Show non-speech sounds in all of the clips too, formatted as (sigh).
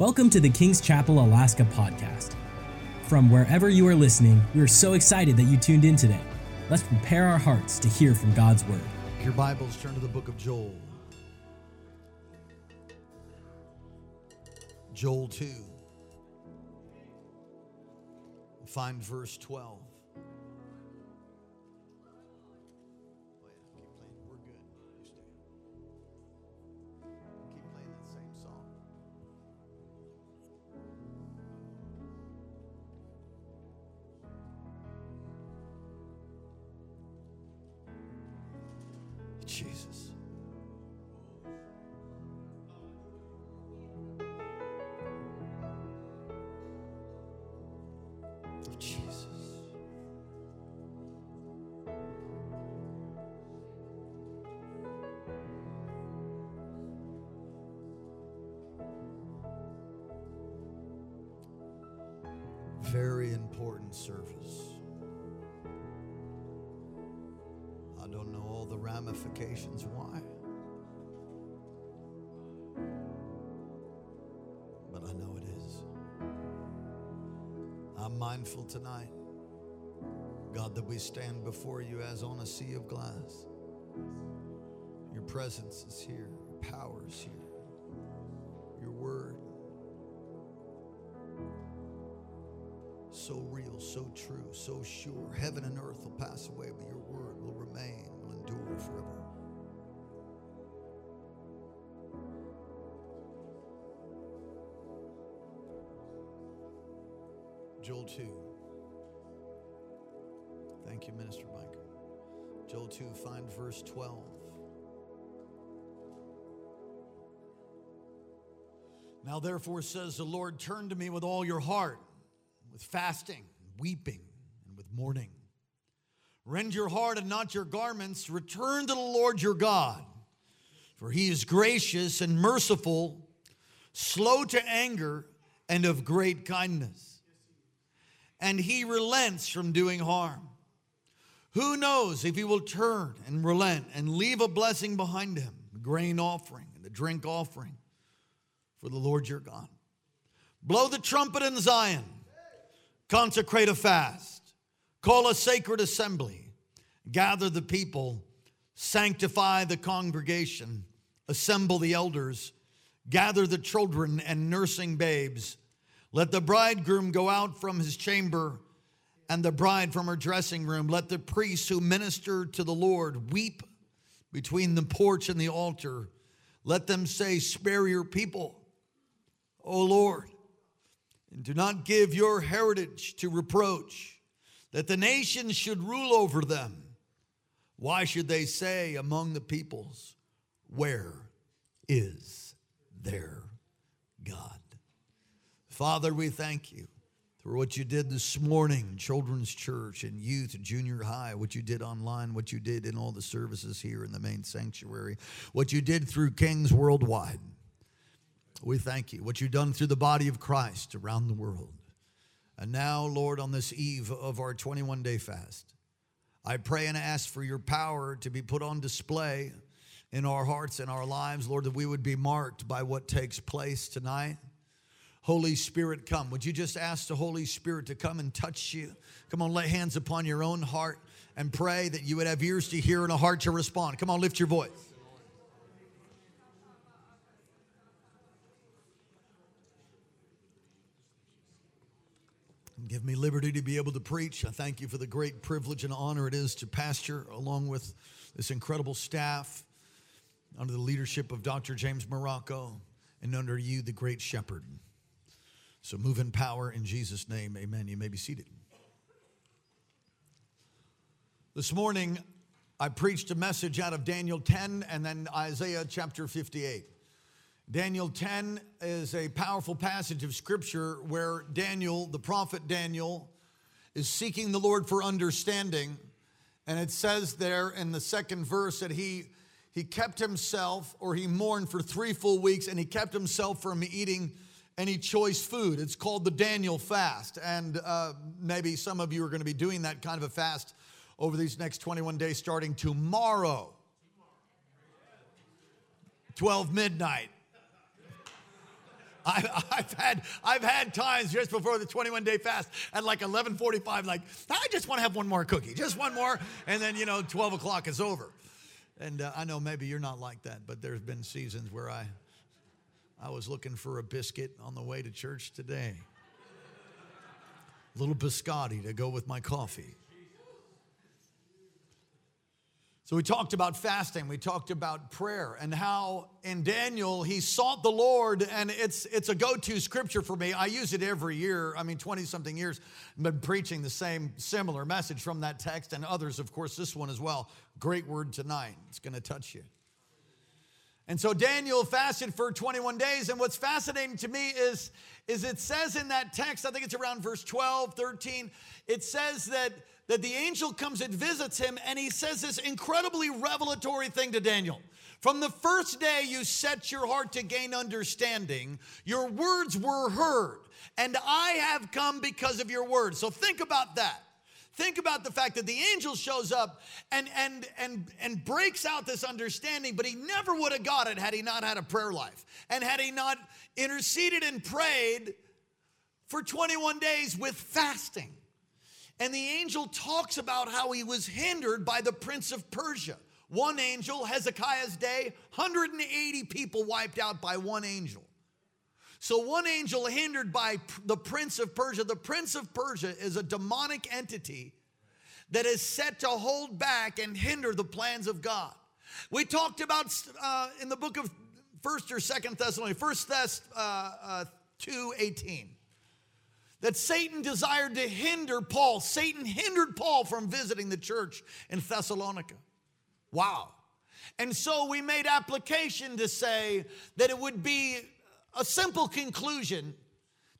Welcome to the King's Chapel Alaska podcast. From wherever you are listening, we are so excited that you tuned in today. Let's prepare our hearts to hear from God's Word. Your Bibles turn to the book of Joel. Joel 2. Find verse 12. Ramifications why. But I know it is. I'm mindful tonight, God, that we stand before you as on a sea of glass. Your presence is here, your power is here, your word. So real, so true, so sure. Heaven and earth will pass away, but your word Joel 2. Thank you, Minister Mike. Joel 2, find verse 12. Now, therefore, says the Lord, turn to me with all your heart, with fasting, weeping, and with mourning. Rend your heart and not your garments. Return to the Lord your God, for he is gracious and merciful, slow to anger, and of great kindness. And he relents from doing harm. Who knows if he will turn and relent and leave a blessing behind him, a grain offering and the drink offering for the Lord your God. Blow the trumpet in Zion, consecrate a fast, call a sacred assembly, gather the people, sanctify the congregation, assemble the elders, gather the children and nursing babes. Let the bridegroom go out from his chamber and the bride from her dressing room. Let the priests who minister to the Lord weep between the porch and the altar. Let them say, Spare your people, O Lord, and do not give your heritage to reproach, that the nations should rule over them. Why should they say among the peoples, Where is their God? Father, we thank you for what you did this morning, children's church and youth junior high, what you did online, what you did in all the services here in the main sanctuary, what you did through Kings Worldwide. We thank you, what you've done through the body of Christ around the world. And now, Lord, on this eve of our 21 day fast, I pray and ask for your power to be put on display in our hearts and our lives, Lord, that we would be marked by what takes place tonight. Holy Spirit, come. Would you just ask the Holy Spirit to come and touch you? Come on, lay hands upon your own heart and pray that you would have ears to hear and a heart to respond. Come on, lift your voice. Give me liberty to be able to preach. I thank you for the great privilege and honor it is to pastor along with this incredible staff under the leadership of Dr. James Morocco and under you, the great shepherd. So move in power in Jesus' name. Amen. You may be seated. This morning, I preached a message out of Daniel 10 and then Isaiah chapter 58. Daniel 10 is a powerful passage of scripture where Daniel, the prophet Daniel, is seeking the Lord for understanding. And it says there in the second verse that he, he kept himself, or he mourned for three full weeks, and he kept himself from eating any choice food. It's called the Daniel fast. And uh, maybe some of you are going to be doing that kind of a fast over these next 21 days starting tomorrow, 12 midnight. I, I've had I've had times just before the 21 day fast at like 11:45, like I just want to have one more cookie, just one more, and then you know 12 o'clock is over. And uh, I know maybe you're not like that, but there's been seasons where I I was looking for a biscuit on the way to church today. A little biscotti to go with my coffee. So we talked about fasting, we talked about prayer, and how in Daniel he sought the Lord, and it's it's a go-to scripture for me. I use it every year. I mean, 20 something years, I've been preaching the same similar message from that text, and others, of course, this one as well. Great word tonight. It's gonna touch you. And so Daniel fasted for 21 days, and what's fascinating to me is, is it says in that text, I think it's around verse 12, 13, it says that that the angel comes and visits him, and he says this incredibly revelatory thing to Daniel. From the first day you set your heart to gain understanding, your words were heard, and I have come because of your words. So think about that. Think about the fact that the angel shows up and and and and breaks out this understanding, but he never would have got it had he not had a prayer life and had he not interceded and prayed for 21 days with fasting. And the angel talks about how he was hindered by the prince of Persia. One angel, Hezekiah's day, 180 people wiped out by one angel. So, one angel hindered by the prince of Persia. The prince of Persia is a demonic entity that is set to hold back and hinder the plans of God. We talked about uh, in the book of First or Second Thessalonians, First Thess uh, uh, two eighteen that Satan desired to hinder Paul. Satan hindered Paul from visiting the church in Thessalonica. Wow. And so we made application to say that it would be a simple conclusion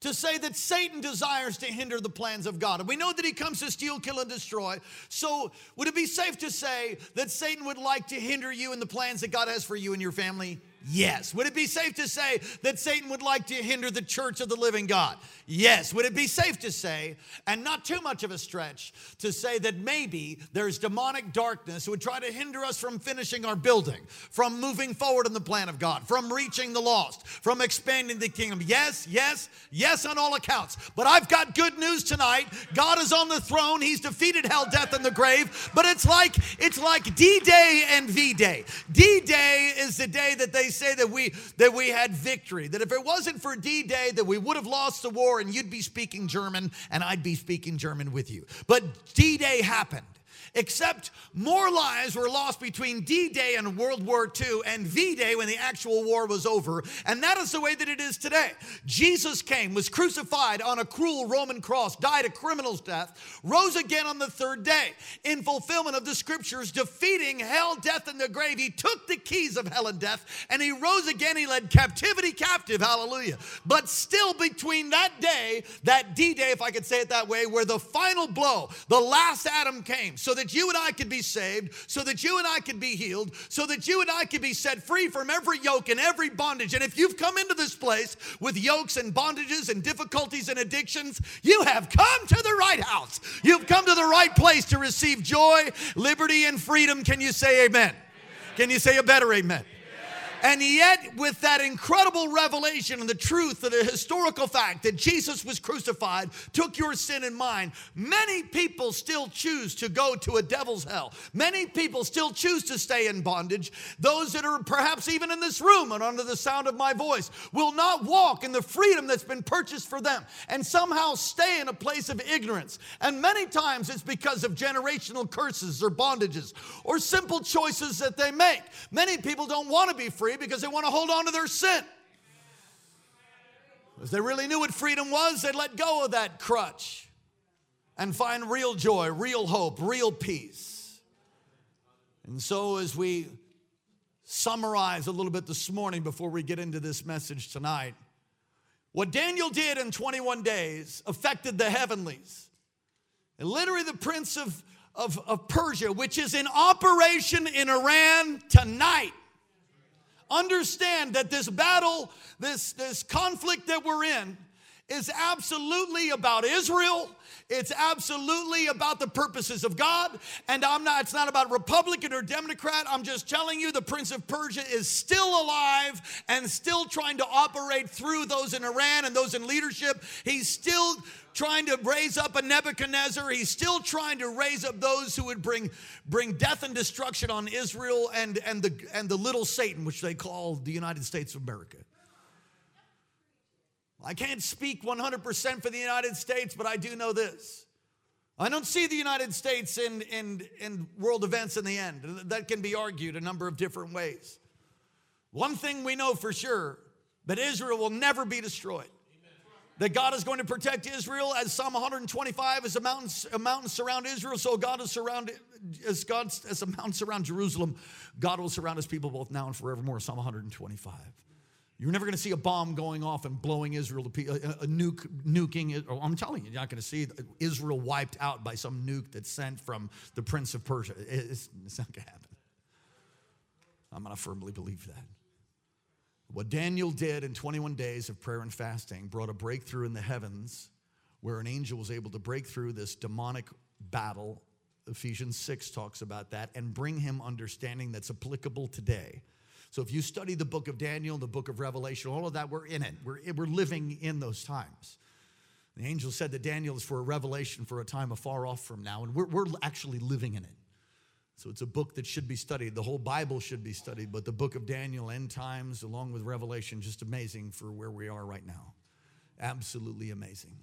to say that Satan desires to hinder the plans of God. And we know that he comes to steal, kill, and destroy. So, would it be safe to say that Satan would like to hinder you in the plans that God has for you and your family? Yes. Would it be safe to say that Satan would like to hinder the church of the living God? Yes. Would it be safe to say, and not too much of a stretch, to say that maybe there's demonic darkness who would try to hinder us from finishing our building, from moving forward in the plan of God, from reaching the lost, from expanding the kingdom? Yes, yes, yes, on all accounts. But I've got good news tonight. God is on the throne. He's defeated hell, death, and the grave. But it's like it's like D-Day and V-Day. D-Day is the day that they say that we that we had victory. That if it wasn't for D-Day, that we would have lost the war and you'd be speaking German and I'd be speaking German with you. But D-Day happened except more lives were lost between D Day and World War II and V Day when the actual war was over. And that is the way that it is today. Jesus came, was crucified on a cruel Roman cross, died a criminal's death, rose again on the third day in fulfillment of the scriptures, defeating hell, death, and the grave. He took the keys of hell and death and he rose again. He led captivity captive. Hallelujah. But still, between that day, that D Day, if I could say it that way, where the final blow, the last Adam came, so that you and I could be saved, so that you and I could be healed, so that you and I could be set free from every yoke and every bondage. And if you've come into this place with yokes and bondages and difficulties and addictions, you have come to the right house. You've come to the right place to receive joy, liberty, and freedom. Can you say amen? amen. Can you say a better amen? And yet, with that incredible revelation and the truth of the historical fact that Jesus was crucified, took your sin and mine, many people still choose to go to a devil's hell. Many people still choose to stay in bondage. Those that are perhaps even in this room and under the sound of my voice will not walk in the freedom that's been purchased for them and somehow stay in a place of ignorance. And many times it's because of generational curses or bondages or simple choices that they make. Many people don't want to be free free because they want to hold on to their sin. If they really knew what freedom was, they'd let go of that crutch and find real joy, real hope, real peace. And so, as we summarize a little bit this morning before we get into this message tonight, what Daniel did in 21 days affected the heavenlies. And literally, the prince of, of, of Persia, which is in operation in Iran tonight, understand that this battle, this, this conflict that we're in, is absolutely about Israel. It's absolutely about the purposes of God. And I'm not, it's not about Republican or Democrat. I'm just telling you the Prince of Persia is still alive and still trying to operate through those in Iran and those in leadership. He's still trying to raise up a Nebuchadnezzar. He's still trying to raise up those who would bring, bring death and destruction on Israel and, and, the, and the little Satan, which they call the United States of America. I can't speak 100% for the United States, but I do know this. I don't see the United States in, in, in world events in the end. That can be argued a number of different ways. One thing we know for sure that Israel will never be destroyed. That God is going to protect Israel as Psalm 125 as a mountain, a mountain surround Israel, so God is surrounded as God as a mountain surround Jerusalem, God will surround his people both now and forevermore. Psalm 125. You're never going to see a bomb going off and blowing Israel to pieces, a, a nuke, nuking it. Oh, I'm telling you, you're not going to see Israel wiped out by some nuke that's sent from the Prince of Persia. It's, it's not going to happen. I'm going to firmly believe that. What Daniel did in 21 days of prayer and fasting brought a breakthrough in the heavens where an angel was able to break through this demonic battle. Ephesians 6 talks about that and bring him understanding that's applicable today so if you study the book of Daniel, the book of Revelation, all of that, we're in it. We're, we're living in those times. The angel said that Daniel is for a revelation for a time afar off from now, and we're, we're actually living in it. So it's a book that should be studied. The whole Bible should be studied, but the book of Daniel, end times, along with Revelation, just amazing for where we are right now. Absolutely amazing.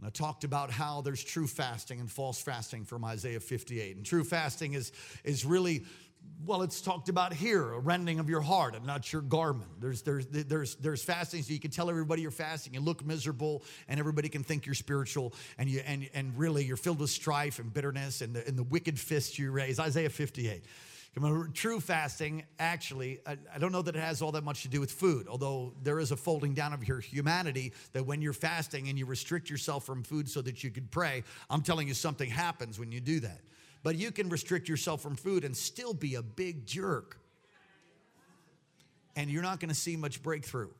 And I talked about how there's true fasting and false fasting from Isaiah 58. And true fasting is, is really well, it's talked about here, a rending of your heart and not your garment. There's, there's, there's, there's fasting so you can tell everybody you're fasting. You look miserable and everybody can think you're spiritual and, you, and, and really you're filled with strife and bitterness and the, and the wicked fists you raise. Isaiah 58. True fasting, actually, I, I don't know that it has all that much to do with food, although there is a folding down of your humanity that when you're fasting and you restrict yourself from food so that you could pray, I'm telling you something happens when you do that. But you can restrict yourself from food and still be a big jerk. And you're not going to see much breakthrough.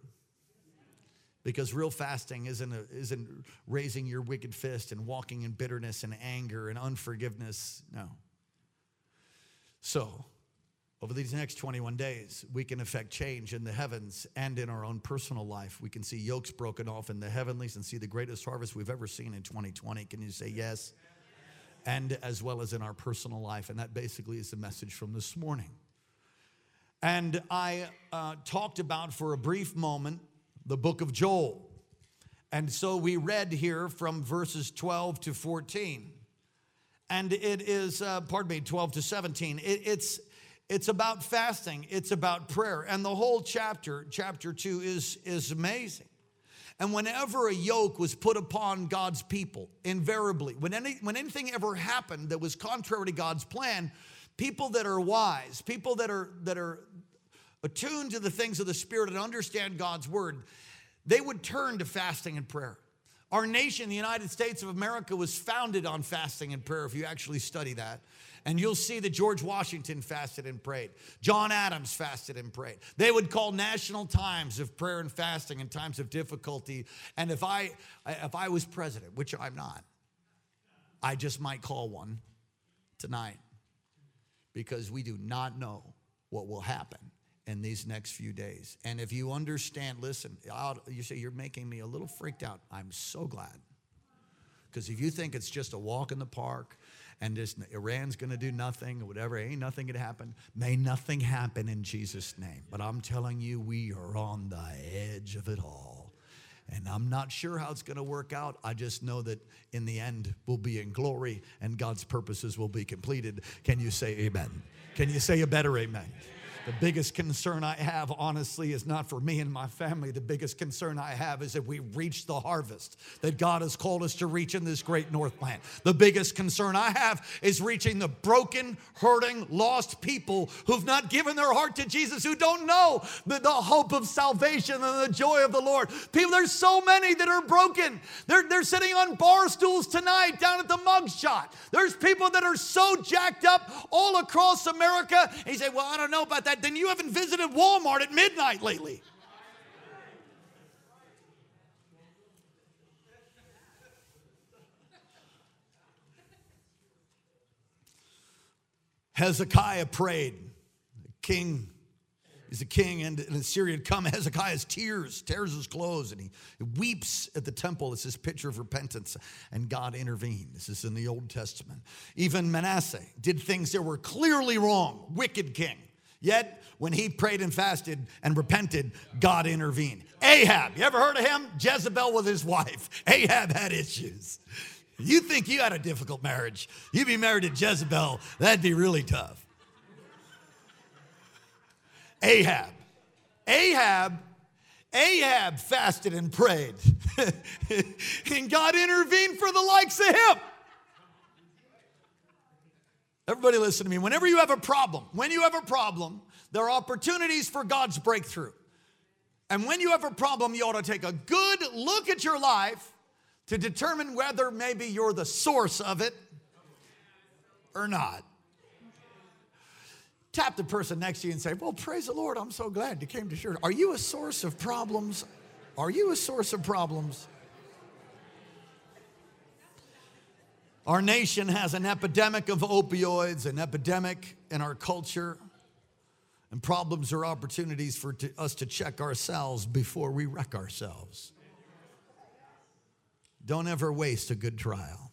Because real fasting isn't, a, isn't raising your wicked fist and walking in bitterness and anger and unforgiveness. No. So, over these next 21 days, we can affect change in the heavens and in our own personal life. We can see yokes broken off in the heavenlies and see the greatest harvest we've ever seen in 2020. Can you say yes? and as well as in our personal life. And that basically is the message from this morning. And I uh, talked about for a brief moment the book of Joel. And so we read here from verses 12 to 14. And it is, uh, pardon me, 12 to 17. It, it's, it's about fasting, it's about prayer. And the whole chapter, chapter 2, is, is amazing. And whenever a yoke was put upon God's people, invariably, when, any, when anything ever happened that was contrary to God's plan, people that are wise, people that are, that are attuned to the things of the Spirit and understand God's word, they would turn to fasting and prayer. Our nation, the United States of America, was founded on fasting and prayer, if you actually study that. And you'll see that George Washington fasted and prayed. John Adams fasted and prayed. They would call national times of prayer and fasting and times of difficulty. And if I if I was president, which I'm not, I just might call one tonight because we do not know what will happen in these next few days. And if you understand, listen, I'll, you say you're making me a little freaked out. I'm so glad. Because if you think it's just a walk in the park and just Iran's going to do nothing or whatever, ain't nothing going to happen. May nothing happen in Jesus' name. But I'm telling you, we are on the edge of it all. And I'm not sure how it's going to work out. I just know that in the end, we'll be in glory and God's purposes will be completed. Can you say amen? Can you say a better amen? The biggest concern I have, honestly, is not for me and my family. The biggest concern I have is that we reach the harvest that God has called us to reach in this great Northland. The biggest concern I have is reaching the broken, hurting, lost people who've not given their heart to Jesus, who don't know the, the hope of salvation and the joy of the Lord. People, there's so many that are broken. They're, they're sitting on bar stools tonight down at the mug shot. There's people that are so jacked up all across America. And you say, Well, I don't know about that then you haven't visited Walmart at midnight lately. Hezekiah prayed. The king is a king, and in Assyria had come. Hezekiah's tears tears his clothes, and he weeps at the temple. It's this picture of repentance, and God intervened. This is in the Old Testament. Even Manasseh did things that were clearly wrong, wicked king. Yet, when he prayed and fasted and repented, God intervened. Ahab, you ever heard of him? Jezebel with his wife. (laughs) Ahab had issues. You think you had a difficult marriage, you'd be married to Jezebel, that'd be really tough. Ahab. Ahab, Ahab fasted and prayed, (laughs) and God intervened for the likes of him. Everybody listen to me. Whenever you have a problem, when you have a problem, there are opportunities for God's breakthrough. And when you have a problem, you ought to take a good look at your life to determine whether maybe you're the source of it or not. Tap the person next to you and say, Well, praise the Lord, I'm so glad you came to church. Are you a source of problems? Are you a source of problems? Our nation has an epidemic of opioids, an epidemic in our culture, and problems are opportunities for us to check ourselves before we wreck ourselves. Don't ever waste a good trial.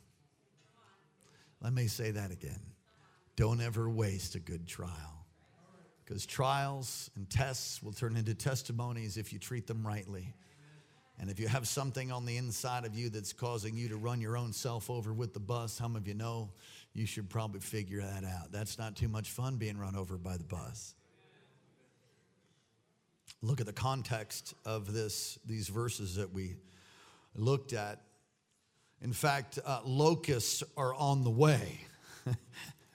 Let me say that again. Don't ever waste a good trial. Because trials and tests will turn into testimonies if you treat them rightly. And if you have something on the inside of you that's causing you to run your own self over with the bus, some of you know you should probably figure that out. That's not too much fun being run over by the bus. Look at the context of this, these verses that we looked at. In fact, uh, locusts are on the way. (laughs)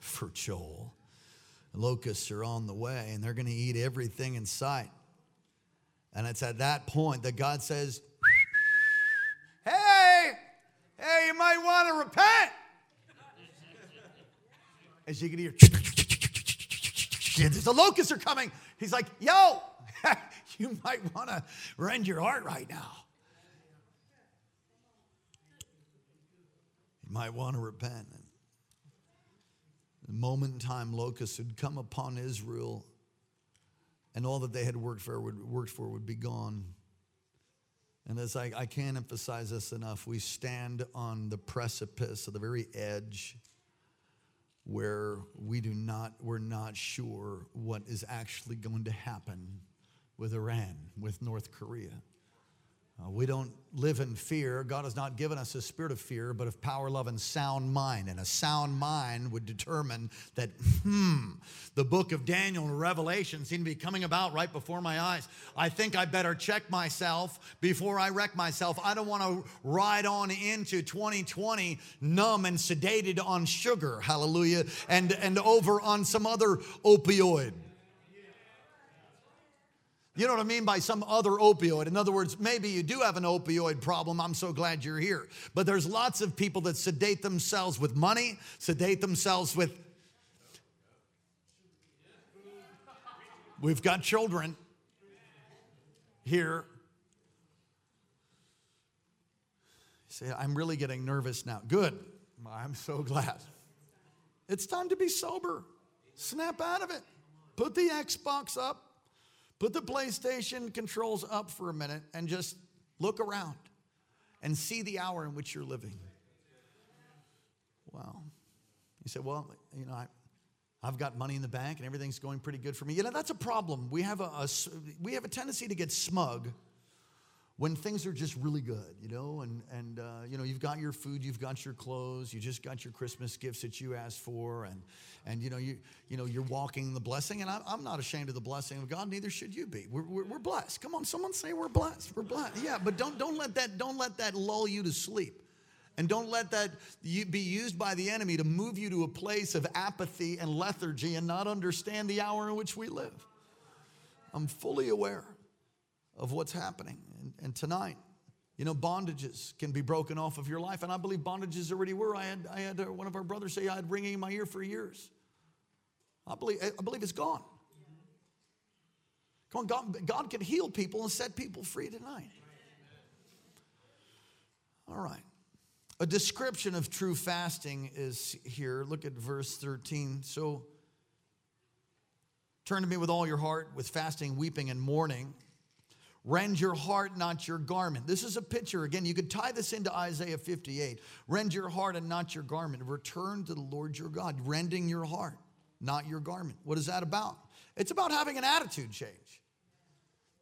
for Joel. Locusts are on the way and they're going to eat everything in sight. And it's at that point that God says, hey, you might want to repent. As you can hear, the locusts are coming. He's like, Yo, (laughs) you might want to rend your heart right now. You might want to repent the moment in time locusts would come upon Israel and all that they had worked for would, worked for would be gone. And as I, I can't emphasize this enough, we stand on the precipice, of the very edge, where we do not, we're not sure what is actually going to happen with Iran, with North Korea. Uh, we don't live in fear. God has not given us a spirit of fear, but of power, love, and sound mind. And a sound mind would determine that, hmm, the book of Daniel and Revelation seem to be coming about right before my eyes. I think I better check myself before I wreck myself. I don't want to ride on into 2020 numb and sedated on sugar, hallelujah, and, and over on some other opioid. You know what I mean by some other opioid? In other words, maybe you do have an opioid problem. I'm so glad you're here. But there's lots of people that sedate themselves with money, sedate themselves with. We've got children here. Say, I'm really getting nervous now. Good. I'm so glad. It's time to be sober. Snap out of it. Put the Xbox up Put the PlayStation controls up for a minute and just look around and see the hour in which you're living. Well, you say, well, you know, I, I've got money in the bank and everything's going pretty good for me. You know, that's a problem. We have a, a we have a tendency to get smug when things are just really good, you know, and, and uh, you know, you've got your food, you've got your clothes, you just got your Christmas gifts that you asked for, and, and you know, you, you know, you're walking the blessing, and I, I'm not ashamed of the blessing of God, neither should you be. We're, we're, we're blessed. Come on, someone say we're blessed. We're blessed. Yeah, but don't, don't, let that, don't let that lull you to sleep. And don't let that be used by the enemy to move you to a place of apathy and lethargy and not understand the hour in which we live. I'm fully aware of what's happening. And, and tonight, you know, bondages can be broken off of your life. And I believe bondages already were. I had, I had uh, one of our brothers say I had ringing in my ear for years. I believe, I believe it's gone. Come on, God, God can heal people and set people free tonight. All right. A description of true fasting is here. Look at verse 13. So Turn to me with all your heart, with fasting, weeping, and mourning. Rend your heart, not your garment. This is a picture. Again, you could tie this into Isaiah 58. Rend your heart and not your garment. Return to the Lord your God, rending your heart, not your garment. What is that about? It's about having an attitude change.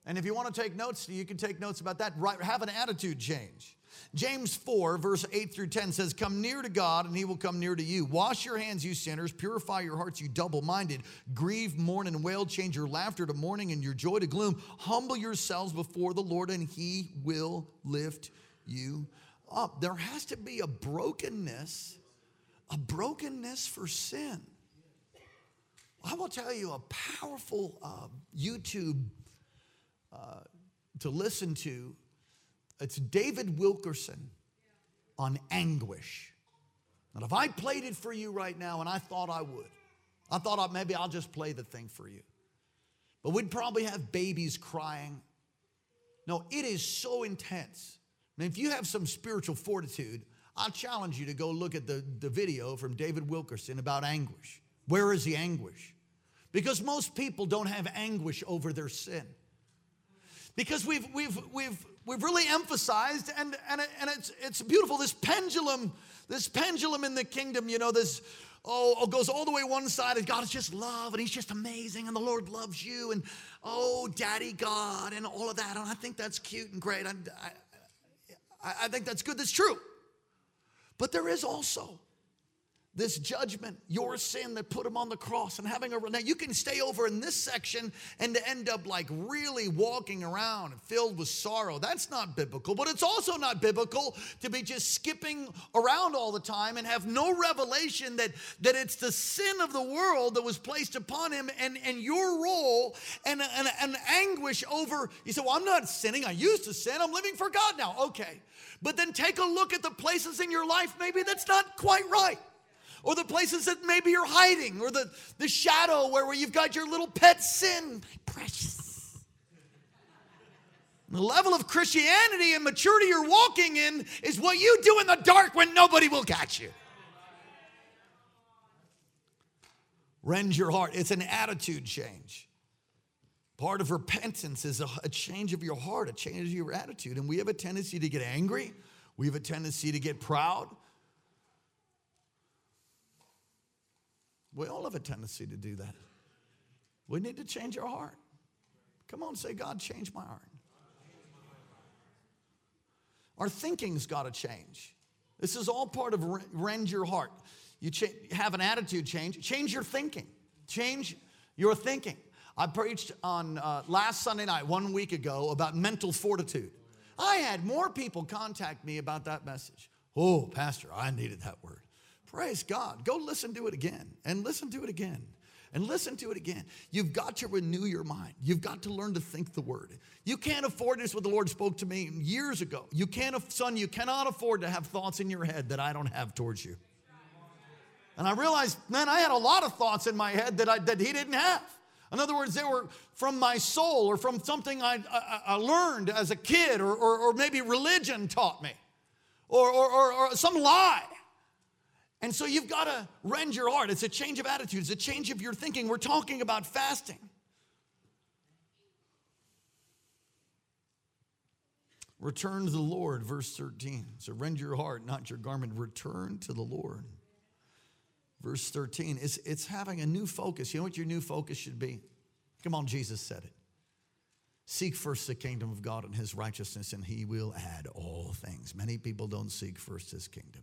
And if you want to take notes, you can take notes about that. Right, have an attitude change. James 4, verse 8 through 10 says, Come near to God, and he will come near to you. Wash your hands, you sinners. Purify your hearts, you double minded. Grieve, mourn, and wail. Change your laughter to mourning and your joy to gloom. Humble yourselves before the Lord, and he will lift you up. There has to be a brokenness, a brokenness for sin. I will tell you a powerful uh, YouTube to listen to it's David Wilkerson on anguish. And if I played it for you right now, and I thought I would, I thought I, maybe I'll just play the thing for you. But we'd probably have babies crying. No, it is so intense. Mean, if you have some spiritual fortitude, I challenge you to go look at the, the video from David Wilkerson about anguish. Where is the anguish? Because most people don't have anguish over their sin. Because we've, we've, we've we've really emphasized, and, and, and it's, it's beautiful, this pendulum, this pendulum in the kingdom, you know, this, oh, oh, goes all the way one side, and God is just love, and He's just amazing, and the Lord loves you, and oh, Daddy God, and all of that. And I think that's cute and great. I, I, I think that's good, that's true. But there is also this judgment, your sin that put him on the cross and having a now you can stay over in this section and end up like really walking around filled with sorrow. That's not biblical, but it's also not biblical to be just skipping around all the time and have no revelation that that it's the sin of the world that was placed upon him and and your role and and anguish over you say, "Well, I'm not sinning. I used to sin. I'm living for God now." Okay. But then take a look at the places in your life maybe that's not quite right or the places that maybe you're hiding, or the, the shadow where, where you've got your little pet sin. My precious. The level of Christianity and maturity you're walking in is what you do in the dark when nobody will catch you. Rend your heart. It's an attitude change. Part of repentance is a, a, change of your heart, a change of your attitude. And we have a tendency to get angry. We have a tendency to get proud. We all have a tendency to do that. We need to change our heart. Come on, say, God, change my heart. Our thinking's got to change. This is all part of rend your heart. You have an attitude change, change your thinking. Change your thinking. I preached on uh, last Sunday night, one week ago, about mental fortitude. I had more people contact me about that message. Oh, Pastor, I needed that word. Praise God. Go listen to it again and listen to it again and listen to it again. You've got to renew your mind. You've got to learn to think the word. You can't afford this what the Lord spoke to me years ago. You can't, son, you cannot afford to have thoughts in your head that I don't have towards you. And I realized, man, I had a lot of thoughts in my head that, I, that he didn't have. In other words, they were from my soul or from something I, I, I learned as a kid or, or, or, maybe religion taught me or, or, or some lie. And so you've got to rend your heart. It's a change of attitude, it's a change of your thinking. We're talking about fasting. Return to the Lord, verse 13. So rend your heart, not your garment. Return to the Lord. Verse 13. It's, it's having a new focus. You know what your new focus should be? Come on, Jesus said it. Seek first the kingdom of God and his righteousness, and he will add all things. Many people don't seek first his kingdom.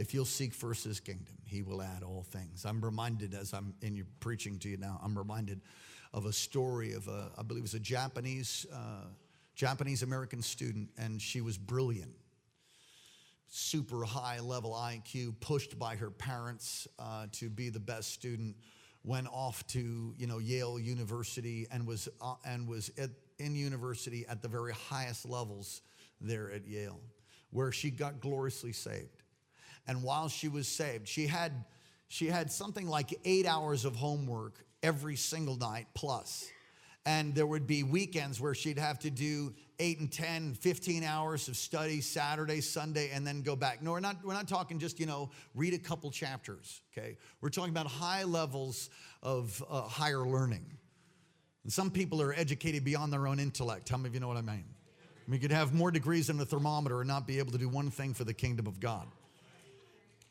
If you'll seek first his kingdom, he will add all things. I'm reminded as I'm in your preaching to you now, I'm reminded of a story of a, I believe it was a Japanese, uh, Japanese American student, and she was brilliant. Super high level IQ, pushed by her parents uh, to be the best student, went off to you know Yale University and was uh, and was at, in university at the very highest levels there at Yale, where she got gloriously saved. And while she was saved, she had, she had something like eight hours of homework every single night plus. And there would be weekends where she'd have to do eight and 10, 15 hours of study Saturday, Sunday, and then go back. No, we're not, we're not talking just, you know, read a couple chapters, okay? We're talking about high levels of uh, higher learning. And some people are educated beyond their own intellect. How many of you know what I mean? We could have more degrees than a thermometer and not be able to do one thing for the kingdom of God.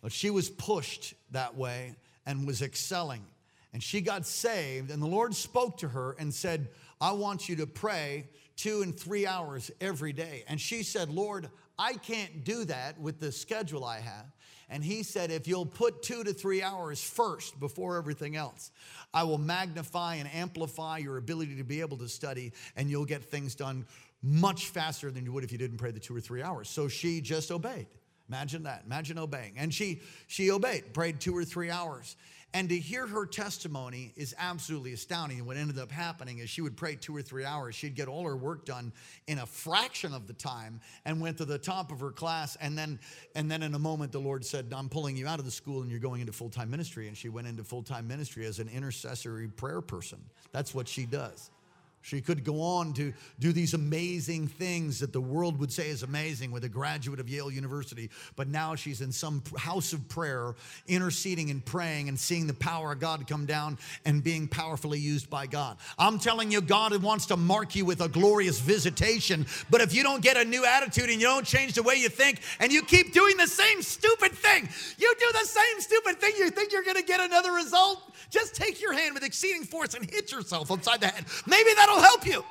But she was pushed that way and was excelling. And she got saved, and the Lord spoke to her and said, I want you to pray two and three hours every day. And she said, Lord, I can't do that with the schedule I have. And he said, if you'll put two to three hours first before everything else, I will magnify and amplify your ability to be able to study, and you'll get things done much faster than you would if you didn't pray the two or three hours. So she just obeyed. Imagine that. Imagine obeying. And she she obeyed, prayed two or three hours. And to hear her testimony is absolutely astounding. What ended up happening is she would pray two or three hours. She'd get all her work done in a fraction of the time and went to the top of her class. And then, and then in a moment, the Lord said, I'm pulling you out of the school and you're going into full time ministry. And she went into full time ministry as an intercessory prayer person. That's what she does. She could go on to do these amazing things that the world would say is amazing with a graduate of Yale University. But now she's in some house of prayer, interceding and praying and seeing the power of God come down and being powerfully used by God. I'm telling you, God wants to mark you with a glorious visitation. But if you don't get a new attitude and you don't change the way you think and you keep doing the same stupid thing, you do the same stupid thing, you think you're going to get another result? Just take your hand with exceeding force and hit yourself upside the head. Maybe that'll help you.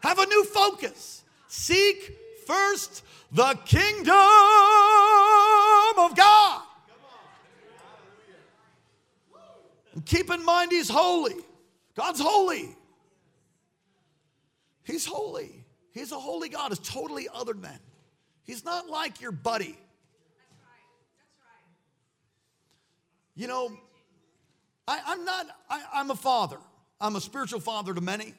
Have a new focus. Seek first the kingdom of God. And keep in mind, He's holy. God's holy. He's holy. He's a holy God. Is totally other than. He's not like your buddy. You know, I, am not, I, I'm a father. I'm a spiritual father to many.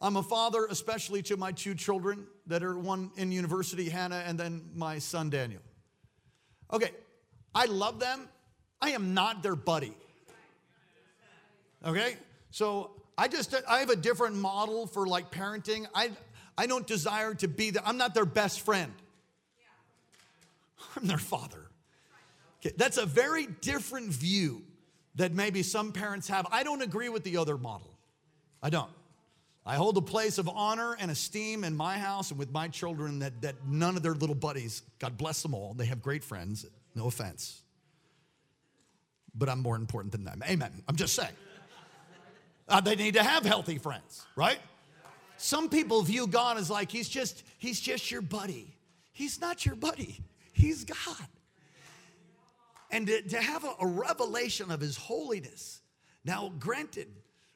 I'm a father, especially to my two children that are one in university, Hannah, and then my son, Daniel. Okay, I love them. I am not their buddy. Okay, so I just, I have a different model for like parenting. I, I don't desire to be the, I'm not their best friend. I'm their father. Okay, that's a very different view that maybe some parents have. I don't agree with the other model. I don't. I hold a place of honor and esteem in my house and with my children that, that none of their little buddies, God bless them all, they have great friends, no offense. But I'm more important than them. Amen. I'm just saying. Uh, they need to have healthy friends, right? Some people view God as like he's just he's just your buddy. He's not your buddy. He's God and to, to have a, a revelation of his holiness. Now, granted,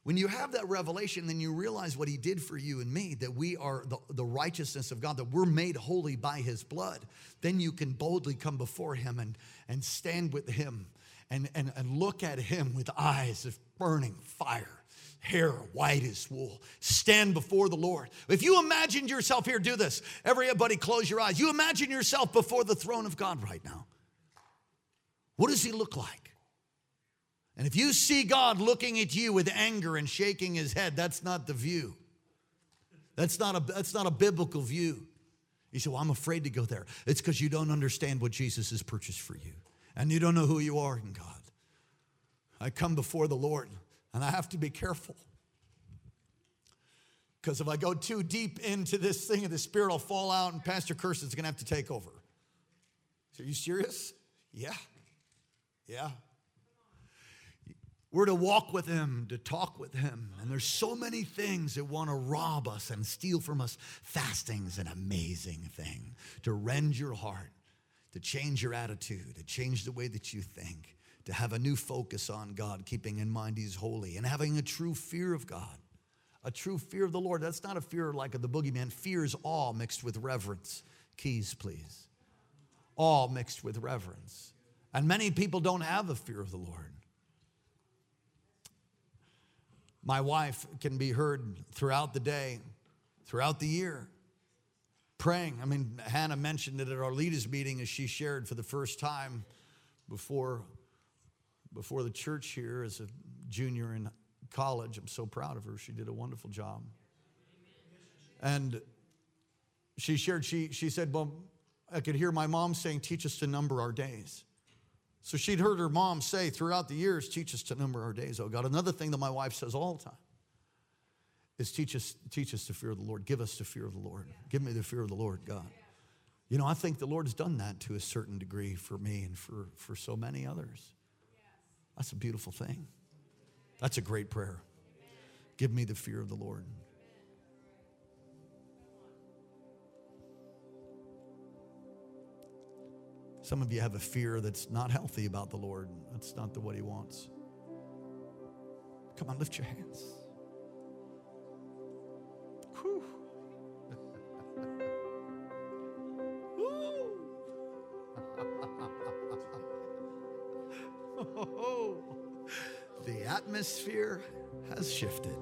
when you have that revelation, then you realize what he did for you and me, that we are the, the righteousness of God, that we're made holy by his blood. Then you can boldly come before him and, and stand with him and, and, and look at him with eyes of burning fire, hair white as wool. Stand before the Lord. If you imagined yourself here, do this. Everybody, close your eyes. You imagine yourself before the throne of God right now. What does he look like? And if you see God looking at you with anger and shaking his head, that's not the view. That's not a, that's not a biblical view. You say, Well, I'm afraid to go there. It's because you don't understand what Jesus has purchased for you, and you don't know who you are in God. I come before the Lord, and I have to be careful. Because if I go too deep into this thing of the Spirit, I'll fall out, and Pastor Kirsten's gonna have to take over. Are you serious? Yeah. Yeah. We're to walk with him, to talk with him. And there's so many things that want to rob us and steal from us. Fasting's an amazing thing to rend your heart, to change your attitude, to change the way that you think, to have a new focus on God, keeping in mind he's holy, and having a true fear of God. A true fear of the Lord. That's not a fear like of the boogeyman. Fear is awe mixed with reverence. Keys, please. Awe mixed with reverence. And many people don't have the fear of the Lord. My wife can be heard throughout the day, throughout the year, praying. I mean, Hannah mentioned it at our leaders' meeting as she shared for the first time before, before the church here as a junior in college. I'm so proud of her. She did a wonderful job. And she shared, she, she said, Well, I could hear my mom saying, Teach us to number our days. So she'd heard her mom say throughout the years, Teach us to number our days, oh God. Another thing that my wife says all the time is teach us, teach us to fear the Lord. Give us the fear of the Lord. Give me the fear of the Lord, God. You know, I think the Lord has done that to a certain degree for me and for, for so many others. That's a beautiful thing. That's a great prayer. Give me the fear of the Lord. Some of you have a fear that's not healthy about the Lord. That's not the what He wants. Come on, lift your hands. Whew. (laughs) (laughs) the atmosphere has shifted.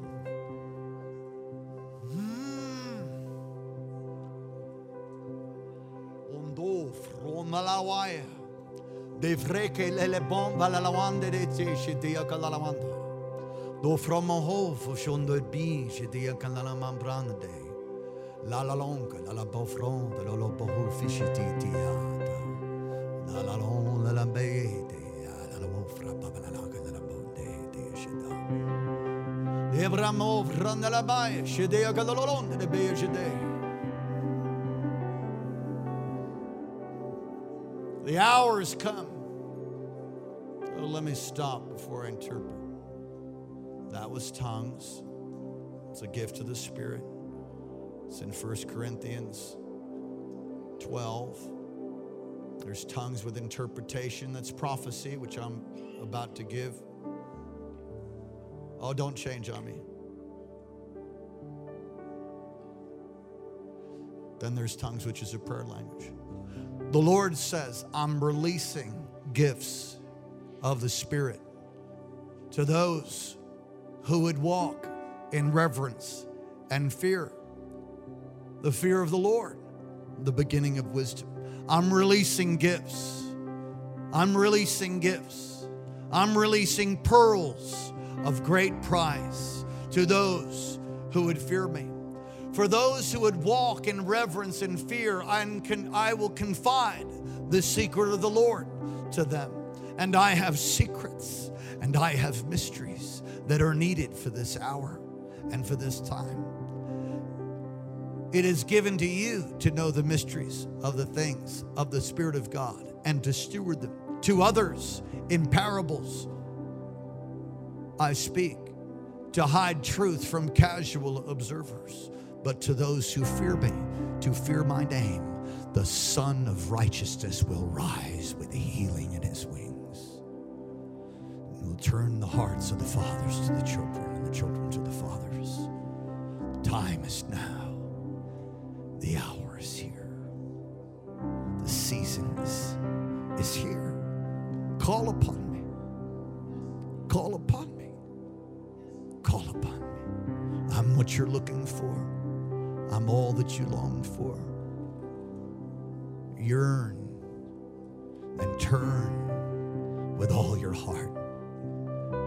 De vreke lele bomba la lawande de te shitia kalalawanda. Do from a hole for shondo bi shitia kalalaman brande. La la longa, la la bofron, la la bohu fishitiata. La la lon, la la beete, la la wofra, baba la la la bonde, de shida. Ebramov randa baia, shidea galalonde de bea shidea. The hour has come. Oh, let me stop before I interpret. That was tongues. It's a gift of the Spirit. It's in 1 Corinthians 12. There's tongues with interpretation. That's prophecy, which I'm about to give. Oh, don't change on me. Then there's tongues, which is a prayer language. The Lord says, I'm releasing gifts of the Spirit to those who would walk in reverence and fear. The fear of the Lord, the beginning of wisdom. I'm releasing gifts. I'm releasing gifts. I'm releasing pearls of great price to those who would fear me. For those who would walk in reverence and fear, I will confide the secret of the Lord to them. And I have secrets and I have mysteries that are needed for this hour and for this time. It is given to you to know the mysteries of the things of the Spirit of God and to steward them. To others, in parables, I speak to hide truth from casual observers, but to those who fear me, to fear my name, the Sun of Righteousness will rise with healing in his wings. And will turn the hearts of the fathers to the children and the children to the fathers. The time is now. The hour is here. The season is here. Call upon me. Call upon me. Call upon me. I'm what you're looking for. I'm all that you longed for. Yearn and turn with all your heart.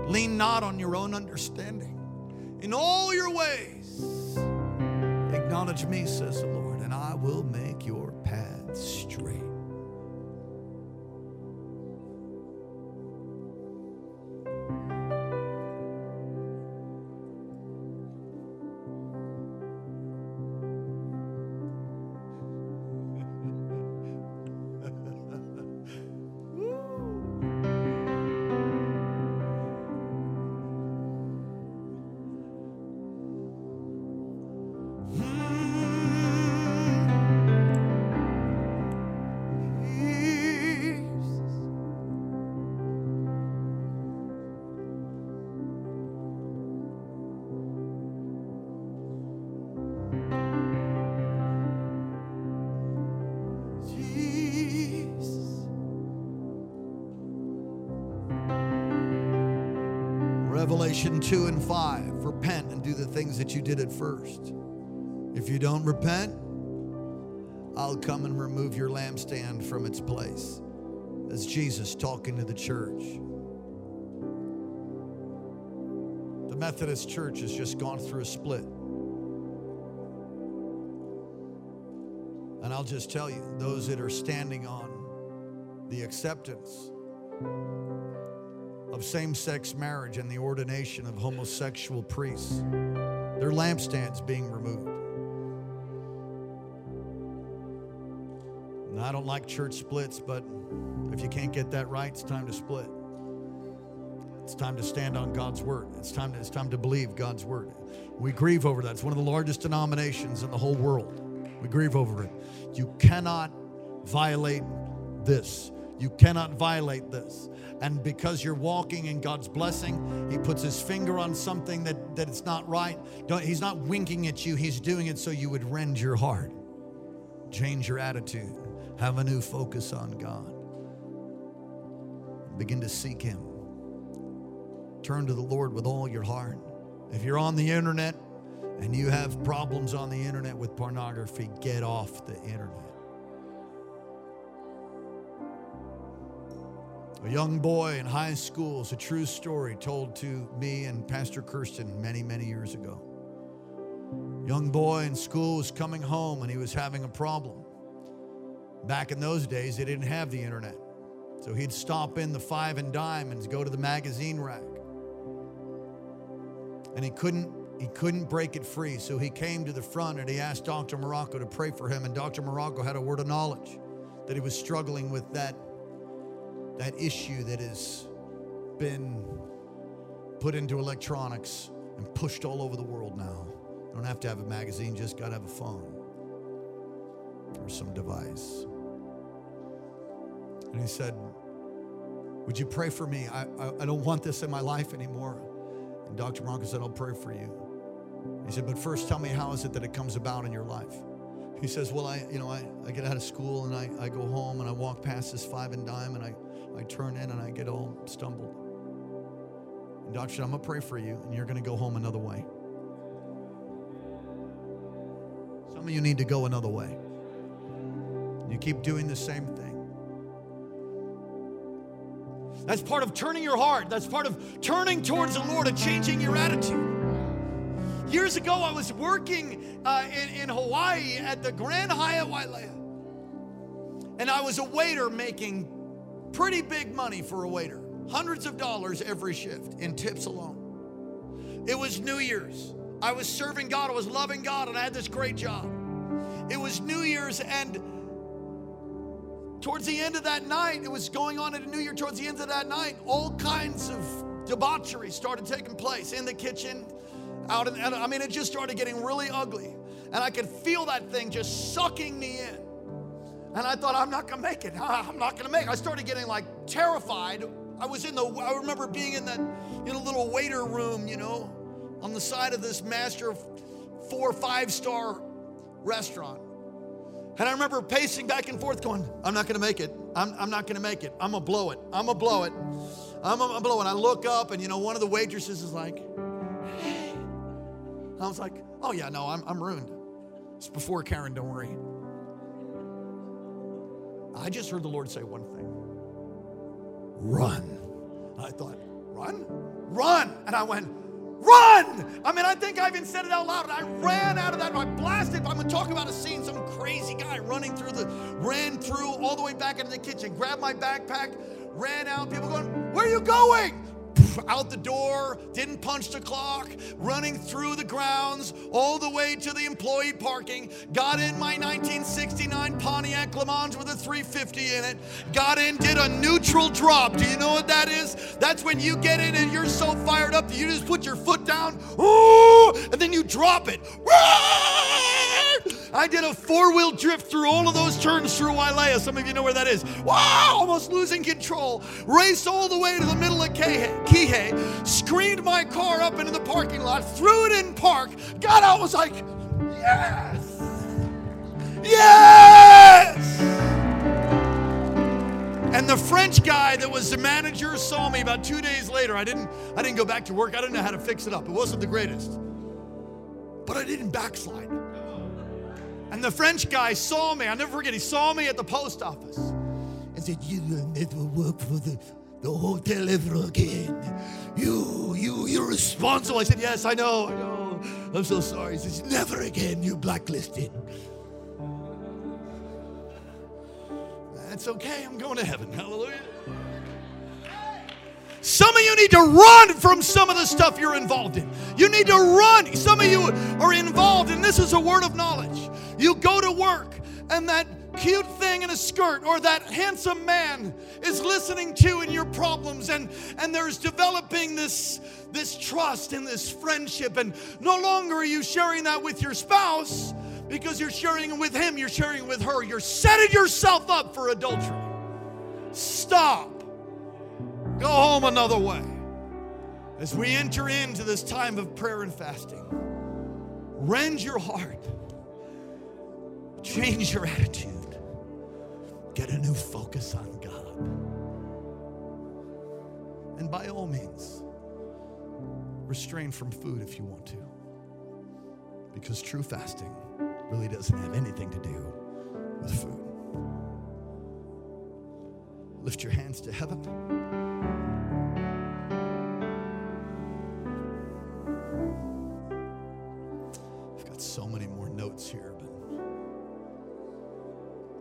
Lean not on your own understanding. In all your ways, acknowledge me, says the Lord, and I will make your paths straight. Revelation 2 and 5. Repent and do the things that you did at first. If you don't repent, I'll come and remove your lampstand from its place. That's Jesus talking to the church. The Methodist Church has just gone through a split. And I'll just tell you, those that are standing on the acceptance of same sex marriage and the ordination of homosexual priests, their lampstands being removed. And I don't like church splits, but if you can't get that right, it's time to split. It's time to stand on God's word. It's time to, it's time to believe God's word. We grieve over that. It's one of the largest denominations in the whole world. We grieve over it. You cannot violate this. You cannot violate this. And because you're walking in God's blessing, He puts His finger on something that, that it's not right. Don't, he's not winking at you, He's doing it so you would rend your heart, change your attitude, have a new focus on God, begin to seek Him. Turn to the Lord with all your heart. If you're on the internet, and you have problems on the internet with pornography, get off the internet. A young boy in high school is a true story told to me and Pastor Kirsten many, many years ago. Young boy in school was coming home and he was having a problem. Back in those days, they didn't have the internet. So he'd stop in the five and dime and go to the magazine rack. And he couldn't he couldn't break it free. So he came to the front and he asked Dr. Morocco to pray for him. And Dr. Morocco had a word of knowledge that he was struggling with that, that issue that has been put into electronics and pushed all over the world now. You don't have to have a magazine, just got to have a phone or some device. And he said, Would you pray for me? I, I, I don't want this in my life anymore. And Dr. Morocco said, I'll pray for you. He said, but first tell me how is it that it comes about in your life? He says, well, I, you know, I, I get out of school and I, I go home and I walk past this five and dime and I, I turn in and I get all stumbled. And Doctor I'm gonna pray for you and you're gonna go home another way. Some of you need to go another way. You keep doing the same thing. That's part of turning your heart. That's part of turning towards the Lord and changing your attitude. Years ago, I was working uh, in, in Hawaii at the Grand Hyatt Wailea. And I was a waiter making pretty big money for a waiter hundreds of dollars every shift in tips alone. It was New Year's. I was serving God, I was loving God, and I had this great job. It was New Year's, and towards the end of that night, it was going on at New Year, towards the end of that night, all kinds of debauchery started taking place in the kitchen, out in, I mean, it just started getting really ugly. And I could feel that thing just sucking me in. And I thought, I'm not gonna make it. (laughs) I'm not gonna make it. I started getting like terrified. I was in the, I remember being in that, in a little waiter room, you know, on the side of this master four, five star restaurant. And I remember pacing back and forth going, I'm not gonna make it. I'm, I'm not gonna make it. I'm gonna blow it. I'm gonna blow it. I'm gonna blow it. I look up and, you know, one of the waitresses is like. I was like, oh yeah, no, I'm, I'm ruined. It's before Karen, don't worry. I just heard the Lord say one thing run. I thought, run? Run. And I went, run. I mean, I think I even said it out loud. And I ran out of that. I blasted. I'm going to talk about a scene. Some crazy guy running through the, ran through all the way back into the kitchen, grabbed my backpack, ran out. People going, where are you going? Out the door, didn't punch the clock, running through the grounds all the way to the employee parking, got in my 1969 Pontiac Le Mans with a 350 in it, got in, did a neutral drop. Do you know what that is? That's when you get in and you're so fired up that you just put your foot down, ooh, and then you drop it. I did a four wheel drift through all of those turns through Wailea. Some of you know where that is. Wow, almost losing control. Raced all the way to the middle of Kihei, screened my car up into the parking lot, threw it in park, got out, was like, yes! Yes! And the French guy that was the manager saw me about two days later. I didn't, I didn't go back to work. I didn't know how to fix it up. It wasn't the greatest. But I didn't backslide. And the French guy saw me. I'll never forget. He saw me at the post office and said, You will never work for the Don't tell ever again. You, you, you're responsible. I said, Yes, I know, I know. I'm so sorry. He says, Never again. You're blacklisted. That's okay. I'm going to heaven. Hallelujah. Some of you need to run from some of the stuff you're involved in. You need to run. Some of you are involved, and this is a word of knowledge. You go to work, and that cute thing in a skirt or that handsome man is listening to in your problems and and there's developing this this trust and this friendship and no longer are you sharing that with your spouse because you're sharing it with him you're sharing it with her. You're setting yourself up for adultery. Stop. Go home another way. As we enter into this time of prayer and fasting rend your heart change your attitude Get a new focus on God. And by all means, restrain from food if you want to. Because true fasting really doesn't have anything to do with food. Lift your hands to heaven.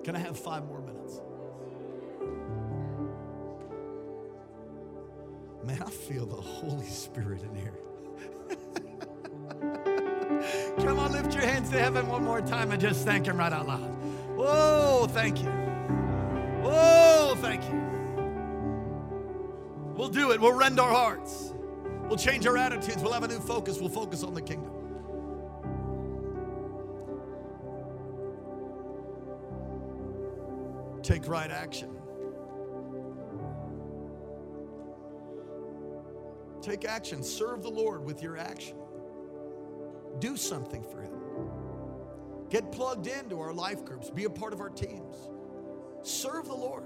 Can I have five more minutes? Man, I feel the Holy Spirit in here. (laughs) Come on, lift your hands to heaven one more time and just thank Him right out loud. Whoa, thank you. Whoa, thank you. We'll do it. We'll rend our hearts. We'll change our attitudes. We'll have a new focus. We'll focus on the kingdom. Take right action. Take action. Serve the Lord with your action. Do something for Him. Get plugged into our life groups. Be a part of our teams. Serve the Lord.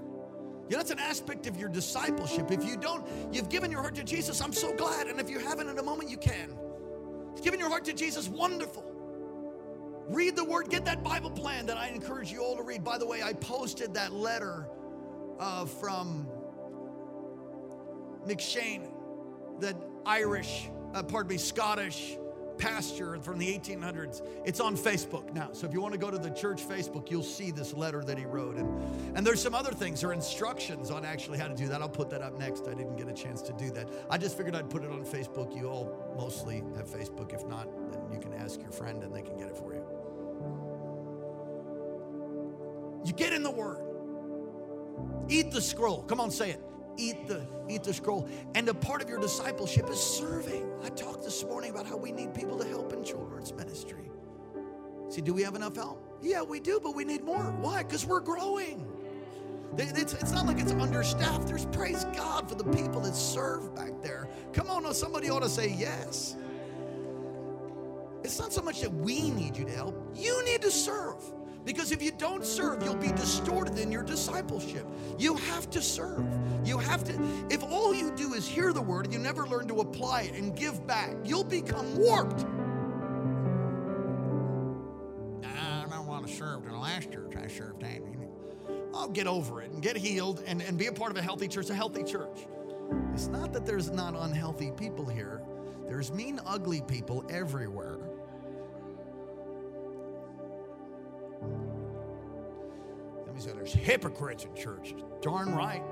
You know, that's an aspect of your discipleship. If you don't, you've given your heart to Jesus, I'm so glad. And if you haven't in a moment, you can. Giving your heart to Jesus, wonderful. Read the word, get that Bible plan that I encourage you all to read. By the way, I posted that letter uh, from McCheyne, that Irish, uh, pardon me, Scottish pastor from the 1800s. It's on Facebook now. So if you want to go to the church Facebook, you'll see this letter that he wrote. And, and there's some other things, are instructions on actually how to do that. I'll put that up next. I didn't get a chance to do that. I just figured I'd put it on Facebook. You all mostly have Facebook. If not, then you can ask your friend and they can get it for you. You get in the Word. Eat the scroll. Come on, say it. Eat the eat the scroll. And a part of your discipleship is serving. I talked this morning about how we need people to help in children's ministry. See, do we have enough help? Yeah, we do, but we need more. Why? Because we're growing. It's, it's not like it's understaffed. There's praise God for the people that serve back there. Come on, somebody ought to say yes. It's not so much that we need you to help, you need to serve. Because if you don't serve, you'll be distorted in your discipleship. You have to serve. You have to, if all you do is hear the word and you never learn to apply it and give back, you'll become warped. I don't want to serve in the last church I served. I'll get over it and get healed and, and be a part of a healthy church, a healthy church. It's not that there's not unhealthy people here, there's mean, ugly people everywhere. Somebody said there's hypocrites in church. Darn right.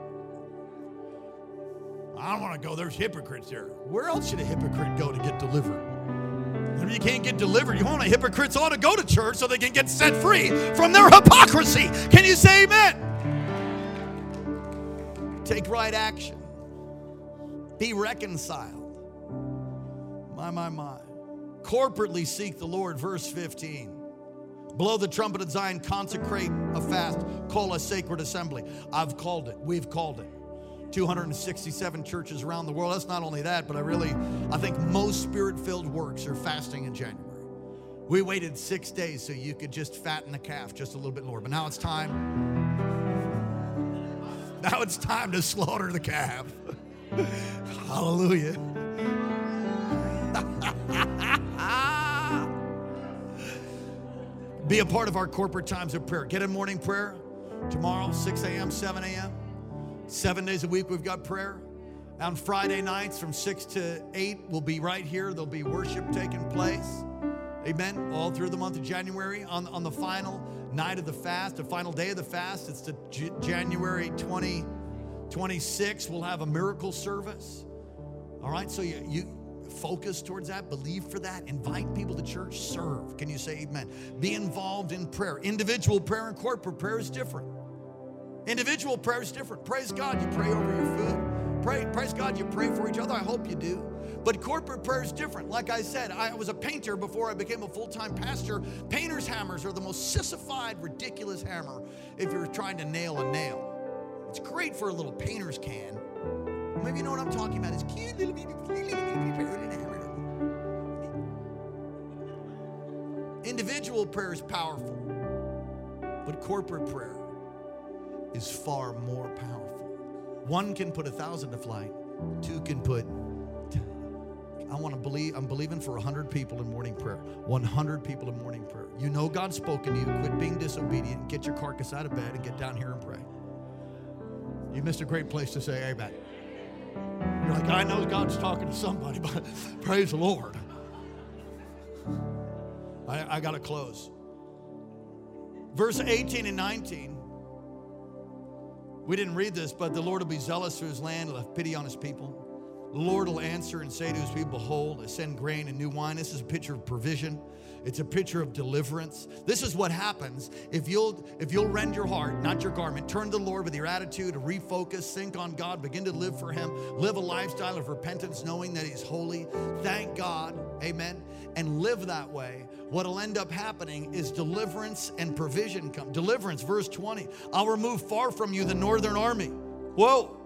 I don't want to go. There's hypocrites there. Where else should a hypocrite go to get delivered? If you can't get delivered, you want a hypocrites ought to go to church so they can get set free from their hypocrisy. Can you say amen? Take right action. Be reconciled. My, my, my. Corporately seek the Lord, verse 15. Blow the trumpet of Zion, consecrate a fast, call a sacred assembly. I've called it. We've called it. 267 churches around the world. That's not only that, but I really, I think most spirit filled works are fasting in January. We waited six days so you could just fatten the calf just a little bit more. But now it's time. Now it's time to slaughter the calf. (laughs) Hallelujah. Be a part of our corporate times of prayer. Get in morning prayer tomorrow, 6 a.m., 7 a.m. Seven days a week, we've got prayer. On Friday nights from 6 to 8, we'll be right here. There'll be worship taking place. Amen. All through the month of January. On, on the final night of the fast, the final day of the fast, it's the J- January 20, 26, we'll have a miracle service. All right, so you, you focus towards that, believe for that, invite people to church, serve. Can you say amen? Be involved in prayer. Individual prayer and corporate prayer is different. Individual prayer is different. Praise God, you pray over your food. Pray, praise God, you pray for each other. I hope you do. But corporate prayer is different. Like I said, I was a painter before I became a full time pastor. Painter's hammers are the most sissified, ridiculous hammer if you're trying to nail a nail. It's great for a little painter's can. Maybe you know what I'm talking about. It's cute little hammer. Individual prayer is powerful, but corporate prayer is far more powerful. One can put a thousand to flight, two can put. I want to believe, I'm believing for 100 people in morning prayer. 100 people in morning prayer. You know God's spoken to you. Quit being disobedient. Get your carcass out of bed and get down here and pray. You missed a great place to say amen. You're like, I know God's talking to somebody, (laughs) but praise the Lord. I, I got to close. Verse 18 and 19. We didn't read this, but the Lord will be zealous for his land, will have pity on his people. The Lord will answer and say to his people, Behold, I send grain and new wine. This is a picture of provision. It's a picture of deliverance. This is what happens if you'll if you'll rend your heart, not your garment, turn to the Lord with your attitude, refocus, think on God, begin to live for him, live a lifestyle of repentance, knowing that he's holy. Thank God. Amen. And live that way. What'll end up happening is deliverance and provision come. Deliverance, verse 20. I'll remove far from you the northern army. Whoa.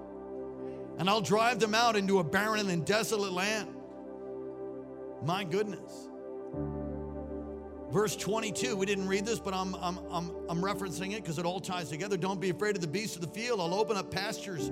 And I'll drive them out into a barren and desolate land. My goodness. Verse 22, we didn't read this, but I'm, I'm, I'm, I'm referencing it because it all ties together. Don't be afraid of the beasts of the field. I'll open up pastures.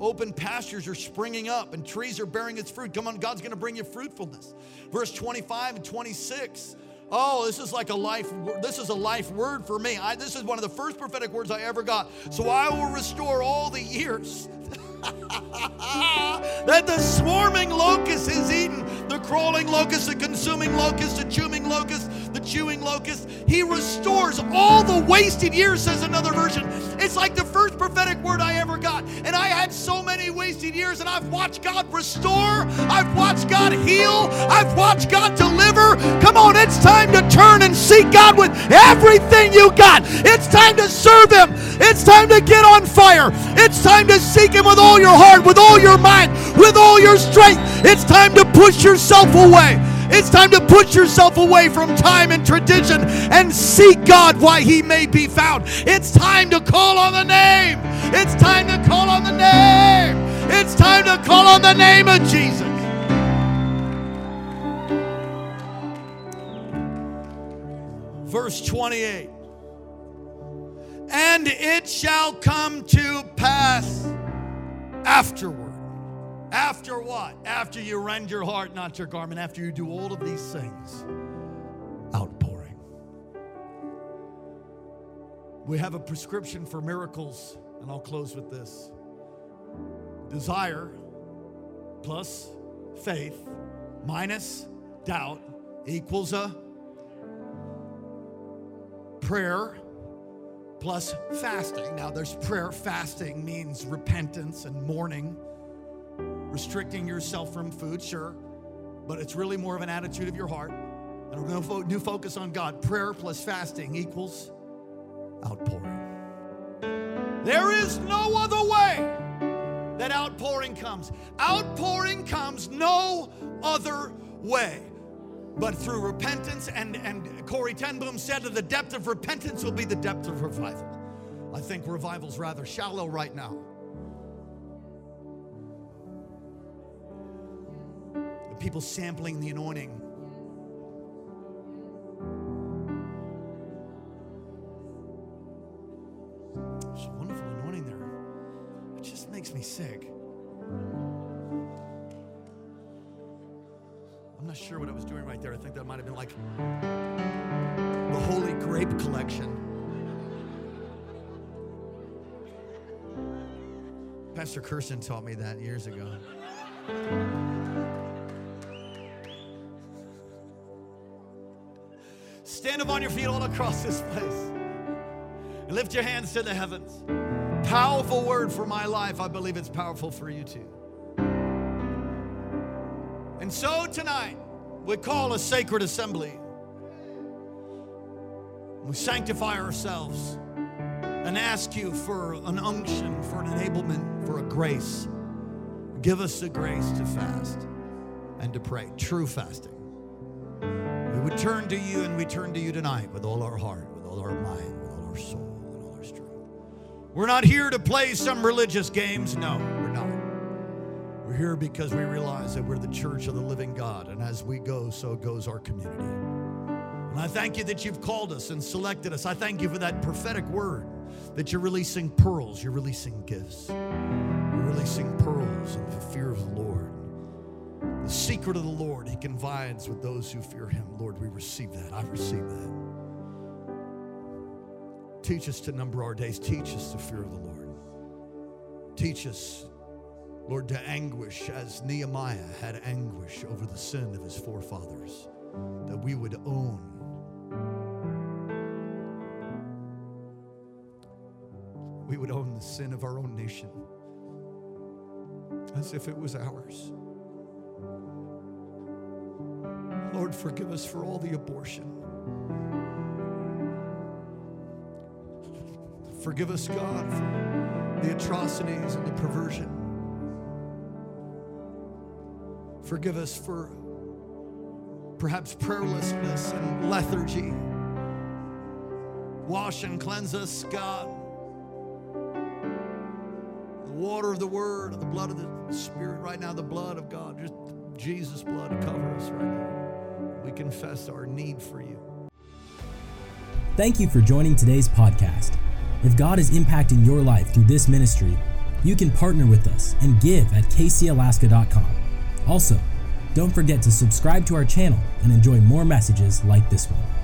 Open pastures are springing up and trees are bearing its fruit. Come on, God's going to bring you fruitfulness. Verse 25 and 26. Oh, this is like a life. This is a life word for me. I, this is one of the first prophetic words I ever got. So I will restore all the years (laughs) that the swarming locust is eaten, the crawling locust, the consuming locust, the chewing locust, chewing locust. He restores all the wasted years, says another version. It's like the first prophetic word I ever got. And I had so many wasted years, and I've watched God restore, I've watched God heal, I've watched God deliver. Come on, it's time to turn and seek God with everything you got. It's time to serve Him, it's time to get on fire, it's time to seek Him with all your heart, with all your mind, with all your strength. It's time to push yourself away. It's time to put yourself away from time and tradition and seek God why He may be found. It's time to call on the name. It's time to call on the name. It's time to call on the name of Jesus. Verse 28 And it shall come to pass afterward. After what? After you rend your heart, not your garment. After you do all of these things. Outpouring. We have a prescription for miracles, and I'll close with this desire plus faith minus doubt equals a prayer plus fasting. Now, there's prayer. Fasting means repentance and mourning, restricting yourself from food, sure, but it's really more of an attitude of your heart. And we're going to new focus on God. Prayer plus fasting equals outpouring. There is no other way that outpouring comes. Outpouring comes no other way but through repentance. And, and Corrie Ten Boom said that the depth of repentance will be the depth of revival. I think revival's rather shallow right now. People sampling the anointing. There's a wonderful anointing there. It just makes me sick. I'm not sure what I was doing right there. I think that might have been like the Holy Grape Collection. Pastor Kirsten taught me that years ago. Stand up on your feet all across this place. And lift your hands to the heavens. Powerful word for my life. I believe it's powerful for you too. And so tonight, we call a sacred assembly. We sanctify ourselves and ask you for an unction, for an enablement, for a grace. Give us the grace to fast and to pray. True fasting. We turn to you and we turn to you tonight with all our heart, with all our mind, with all our soul, and all our strength. We're not here to play some religious games. No, we're not. We're here because we realize that we're the church of the living God, and as we go, so goes our community. And I thank you that you've called us and selected us. I thank you for that prophetic word that you're releasing pearls, you're releasing gifts, you're releasing pearls in the fear of the Lord. The secret of the Lord, He confides with those who fear Him. Lord, we receive that. I receive that. Teach us to number our days. Teach us the fear of the Lord. Teach us, Lord, to anguish as Nehemiah had anguish over the sin of his forefathers, that we would own. We would own the sin of our own nation as if it was ours. Lord, forgive us for all the abortion. Forgive us, God, for the atrocities and the perversion. Forgive us for perhaps prayerlessness and lethargy. Wash and cleanse us, God. The water of the Word, the blood of the Spirit, right now, the blood of God, just Jesus' blood cover us right now. We confess our need for you. Thank you for joining today's podcast. If God is impacting your life through this ministry, you can partner with us and give at kcalaska.com. Also, don't forget to subscribe to our channel and enjoy more messages like this one.